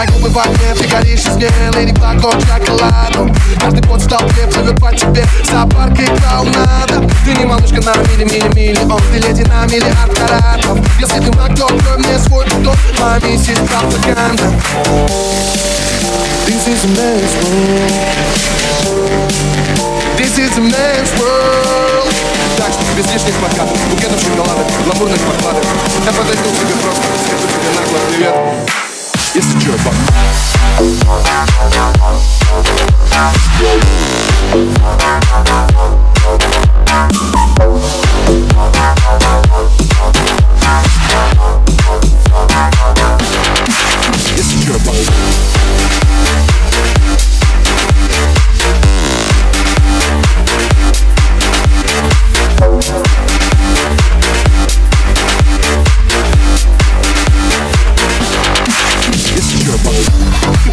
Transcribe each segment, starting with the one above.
Твои губы в огне, ты горишь из и глоток шоколаду Каждый пот стал толпе плывет по тебе. Зоопарк играл надо. Ты не малышка на мили-мили-миллион Ты леди на миллиард каратов. Если ты маг, то открой мне свой дом. Моя миссия пропаганда This is a man's world. This is a man's world. Так что без лишних подкатов Букетов шоколада, гламурных подкладок Я подойду к тебе просто Если чё,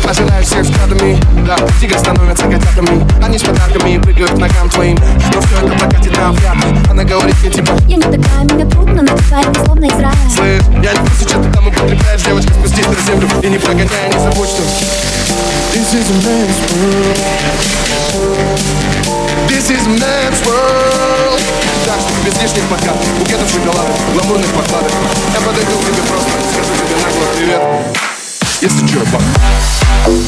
пожираешь всех взглядами Да, тигры становятся котятами. Они с подарками прыгают к ногам твоим. Но все это прокатит на вряд Она говорит мне типа Я не такая, меня трудно натыкать, ты словно из рая Слышь, я не буду сейчас ты там употребляешь Девочка, спустись на землю и не прогоняй, не забудь, что This is a man's world This is a man's world Так что без лишних подкатов, букетов шоколада, гламурных подкладок Я подойду к тебе просто, скажу тебе нагло привет It's the drill,